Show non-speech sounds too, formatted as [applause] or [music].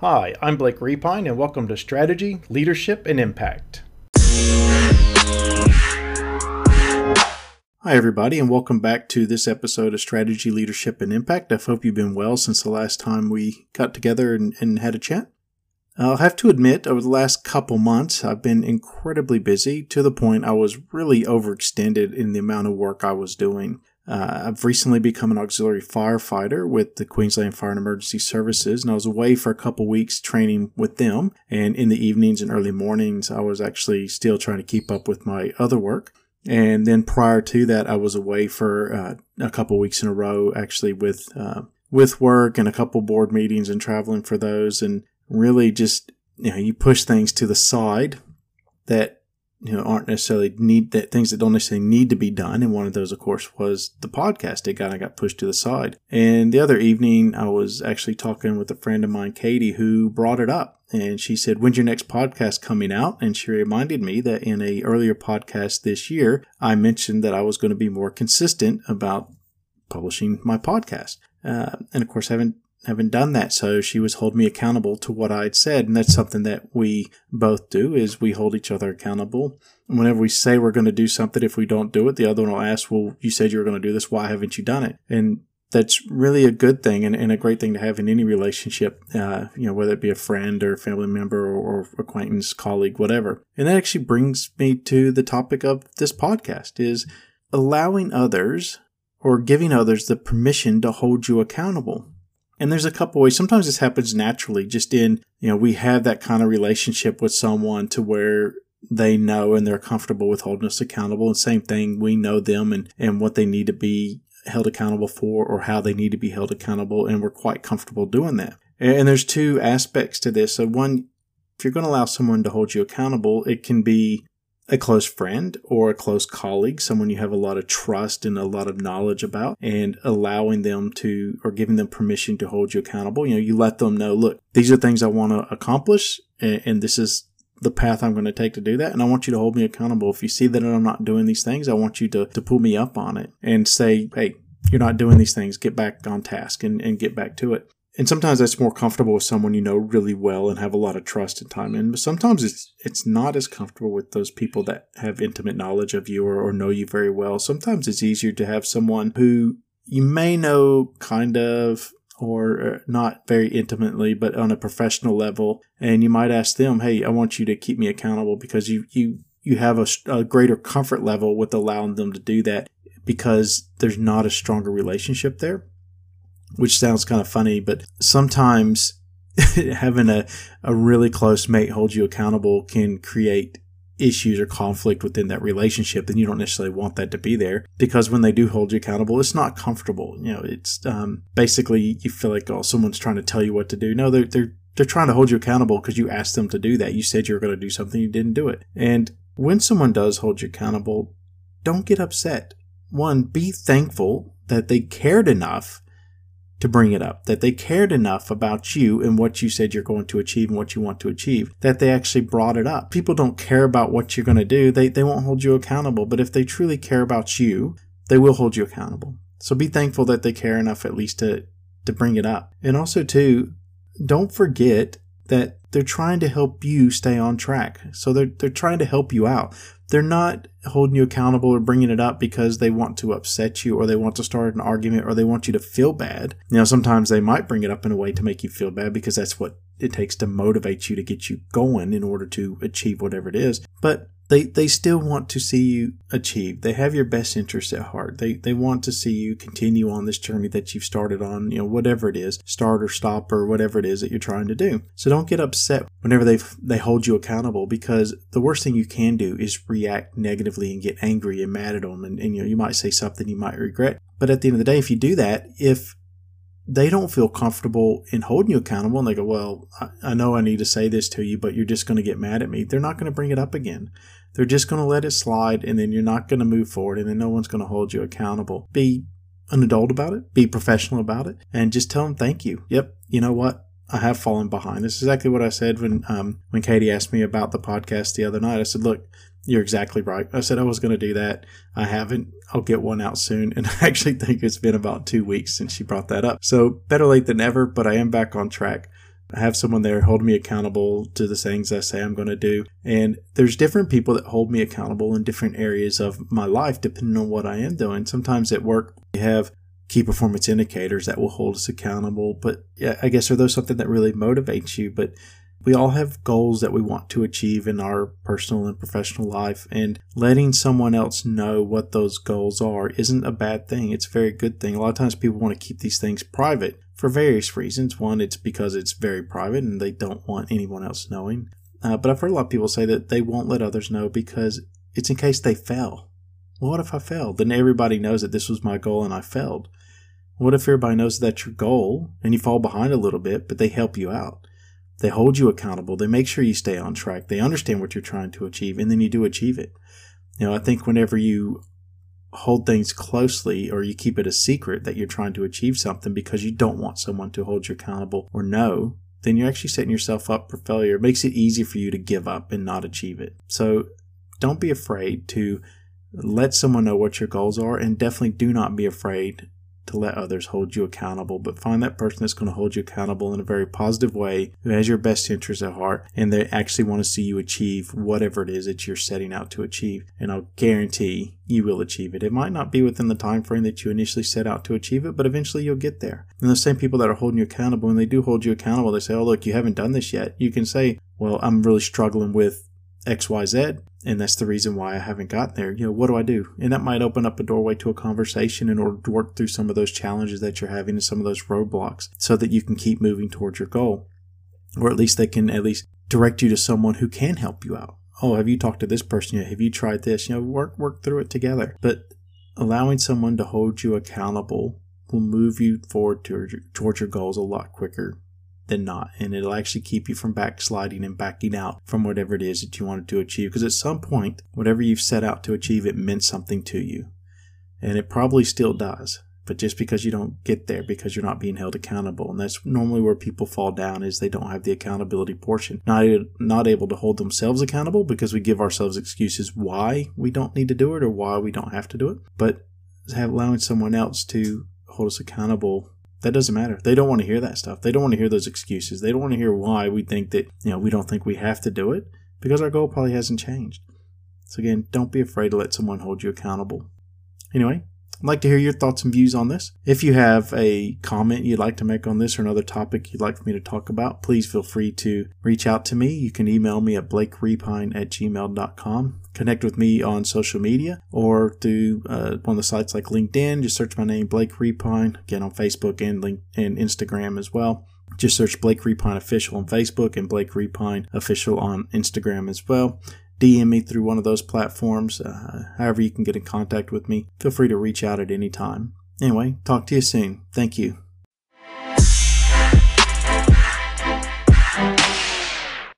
Hi, I'm Blake Repine, and welcome to Strategy, Leadership, and Impact. Hi, everybody, and welcome back to this episode of Strategy, Leadership, and Impact. I hope you've been well since the last time we got together and, and had a chat. I'll have to admit, over the last couple months, I've been incredibly busy to the point I was really overextended in the amount of work I was doing. Uh, I've recently become an auxiliary firefighter with the Queensland Fire and Emergency Services, and I was away for a couple weeks training with them. And in the evenings and early mornings, I was actually still trying to keep up with my other work. And then prior to that, I was away for uh, a couple weeks in a row, actually with uh, with work and a couple board meetings and traveling for those, and really just you know you push things to the side that you know aren't necessarily need that things that don't necessarily need to be done. And one of those of course was the podcast it kind of got pushed to the side. And the other evening i was actually talking with a friend of mine katie who brought it up. And she said when's your next podcast coming out? And she reminded me that in a earlier podcast this year i mentioned that i was going to be more consistent about publishing my podcast. Uh, and of course I haven't haven't done that. So she was holding me accountable to what I'd said. And that's something that we both do is we hold each other accountable. And whenever we say we're going to do something, if we don't do it, the other one will ask, well, you said you were going to do this. Why haven't you done it? And that's really a good thing and, and a great thing to have in any relationship, uh, you know, whether it be a friend or family member or, or acquaintance, colleague, whatever. And that actually brings me to the topic of this podcast is allowing others or giving others the permission to hold you accountable. And there's a couple ways. Sometimes this happens naturally, just in, you know, we have that kind of relationship with someone to where they know and they're comfortable with holding us accountable. And same thing, we know them and, and what they need to be held accountable for or how they need to be held accountable. And we're quite comfortable doing that. And there's two aspects to this. So one, if you're going to allow someone to hold you accountable, it can be a close friend or a close colleague, someone you have a lot of trust and a lot of knowledge about, and allowing them to or giving them permission to hold you accountable. You know, you let them know, look, these are things I want to accomplish, and, and this is the path I'm going to take to do that. And I want you to hold me accountable. If you see that I'm not doing these things, I want you to, to pull me up on it and say, hey, you're not doing these things. Get back on task and, and get back to it and sometimes that's more comfortable with someone you know really well and have a lot of trust and time in. But sometimes it's it's not as comfortable with those people that have intimate knowledge of you or, or know you very well. Sometimes it's easier to have someone who you may know kind of or uh, not very intimately, but on a professional level, and you might ask them, "Hey, I want you to keep me accountable because you you you have a, a greater comfort level with allowing them to do that because there's not a stronger relationship there." Which sounds kind of funny, but sometimes [laughs] having a, a really close mate hold you accountable can create issues or conflict within that relationship, then you don't necessarily want that to be there because when they do hold you accountable, it's not comfortable. You know, it's um, basically you feel like oh someone's trying to tell you what to do. No, they're they're they're trying to hold you accountable because you asked them to do that. You said you were going to do something, you didn't do it. And when someone does hold you accountable, don't get upset. One, be thankful that they cared enough to bring it up, that they cared enough about you and what you said you're going to achieve and what you want to achieve, that they actually brought it up. People don't care about what you're going to do, they, they won't hold you accountable. But if they truly care about you, they will hold you accountable. So be thankful that they care enough at least to, to bring it up. And also, too, don't forget that they're trying to help you stay on track. So they're, they're trying to help you out. They're not holding you accountable or bringing it up because they want to upset you or they want to start an argument or they want you to feel bad. You know, sometimes they might bring it up in a way to make you feel bad because that's what it takes to motivate you to get you going in order to achieve whatever it is. But they they still want to see you achieve. They have your best interest at heart. They they want to see you continue on this journey that you've started on, you know, whatever it is, start or stop or whatever it is that you're trying to do. So don't get upset whenever they they hold you accountable because the worst thing you can do is react negatively and get angry and mad at them and, and you know, you might say something you might regret. But at the end of the day, if you do that, if they don't feel comfortable in holding you accountable and they go, Well, I, I know I need to say this to you, but you're just going to get mad at me. They're not going to bring it up again. They're just going to let it slide and then you're not going to move forward and then no one's going to hold you accountable. Be an adult about it, be professional about it, and just tell them thank you. Yep, you know what? I have fallen behind. This is exactly what I said when um, when Katie asked me about the podcast the other night. I said, "Look, you're exactly right." I said I was going to do that. I haven't. I'll get one out soon, and [laughs] I actually think it's been about two weeks since she brought that up. So better late than never. But I am back on track. Have someone there hold me accountable to the things I say I'm going to do. And there's different people that hold me accountable in different areas of my life, depending on what I am doing. Sometimes at work, we have key performance indicators that will hold us accountable. But I guess are those something that really motivates you? But we all have goals that we want to achieve in our personal and professional life, and letting someone else know what those goals are isn't a bad thing. It's a very good thing. A lot of times people want to keep these things private for various reasons. One, it's because it's very private and they don't want anyone else knowing. Uh, but I've heard a lot of people say that they won't let others know because it's in case they fail. Well, what if I failed? Then everybody knows that this was my goal and I failed. What if everybody knows that's your goal and you fall behind a little bit, but they help you out? They hold you accountable. They make sure you stay on track. They understand what you're trying to achieve, and then you do achieve it. You know, I think whenever you hold things closely or you keep it a secret that you're trying to achieve something because you don't want someone to hold you accountable or know, then you're actually setting yourself up for failure. It makes it easy for you to give up and not achieve it. So don't be afraid to let someone know what your goals are and definitely do not be afraid to let others hold you accountable, but find that person that's going to hold you accountable in a very positive way, who has your best interests at heart, and they actually want to see you achieve whatever it is that you're setting out to achieve. And I'll guarantee you will achieve it. It might not be within the time frame that you initially set out to achieve it, but eventually you'll get there. And the same people that are holding you accountable, when they do hold you accountable, they say, Oh, look, you haven't done this yet. You can say, Well, I'm really struggling with XYZ, and that's the reason why I haven't gotten there. You know, what do I do? And that might open up a doorway to a conversation in order to work through some of those challenges that you're having and some of those roadblocks so that you can keep moving towards your goal. Or at least they can at least direct you to someone who can help you out. Oh, have you talked to this person yet? Have you tried this? You know, work work through it together. But allowing someone to hold you accountable will move you forward towards your goals a lot quicker than not. And it'll actually keep you from backsliding and backing out from whatever it is that you wanted to achieve. Because at some point, whatever you've set out to achieve, it meant something to you. And it probably still does. But just because you don't get there because you're not being held accountable. And that's normally where people fall down is they don't have the accountability portion. Not, not able to hold themselves accountable because we give ourselves excuses why we don't need to do it or why we don't have to do it. But allowing someone else to hold us accountable that doesn't matter. They don't want to hear that stuff. They don't want to hear those excuses. They don't want to hear why we think that, you know, we don't think we have to do it because our goal probably hasn't changed. So again, don't be afraid to let someone hold you accountable. Anyway, I'd like to hear your thoughts and views on this. If you have a comment you'd like to make on this or another topic you'd like for me to talk about, please feel free to reach out to me. You can email me at blakerepine at gmail.com. Connect with me on social media or through uh, one of the sites like LinkedIn. Just search my name, Blake Repine, again on Facebook and, link- and Instagram as well. Just search Blake Repine Official on Facebook and Blake Repine Official on Instagram as well. DM me through one of those platforms. Uh, however, you can get in contact with me. Feel free to reach out at any time. Anyway, talk to you soon. Thank you.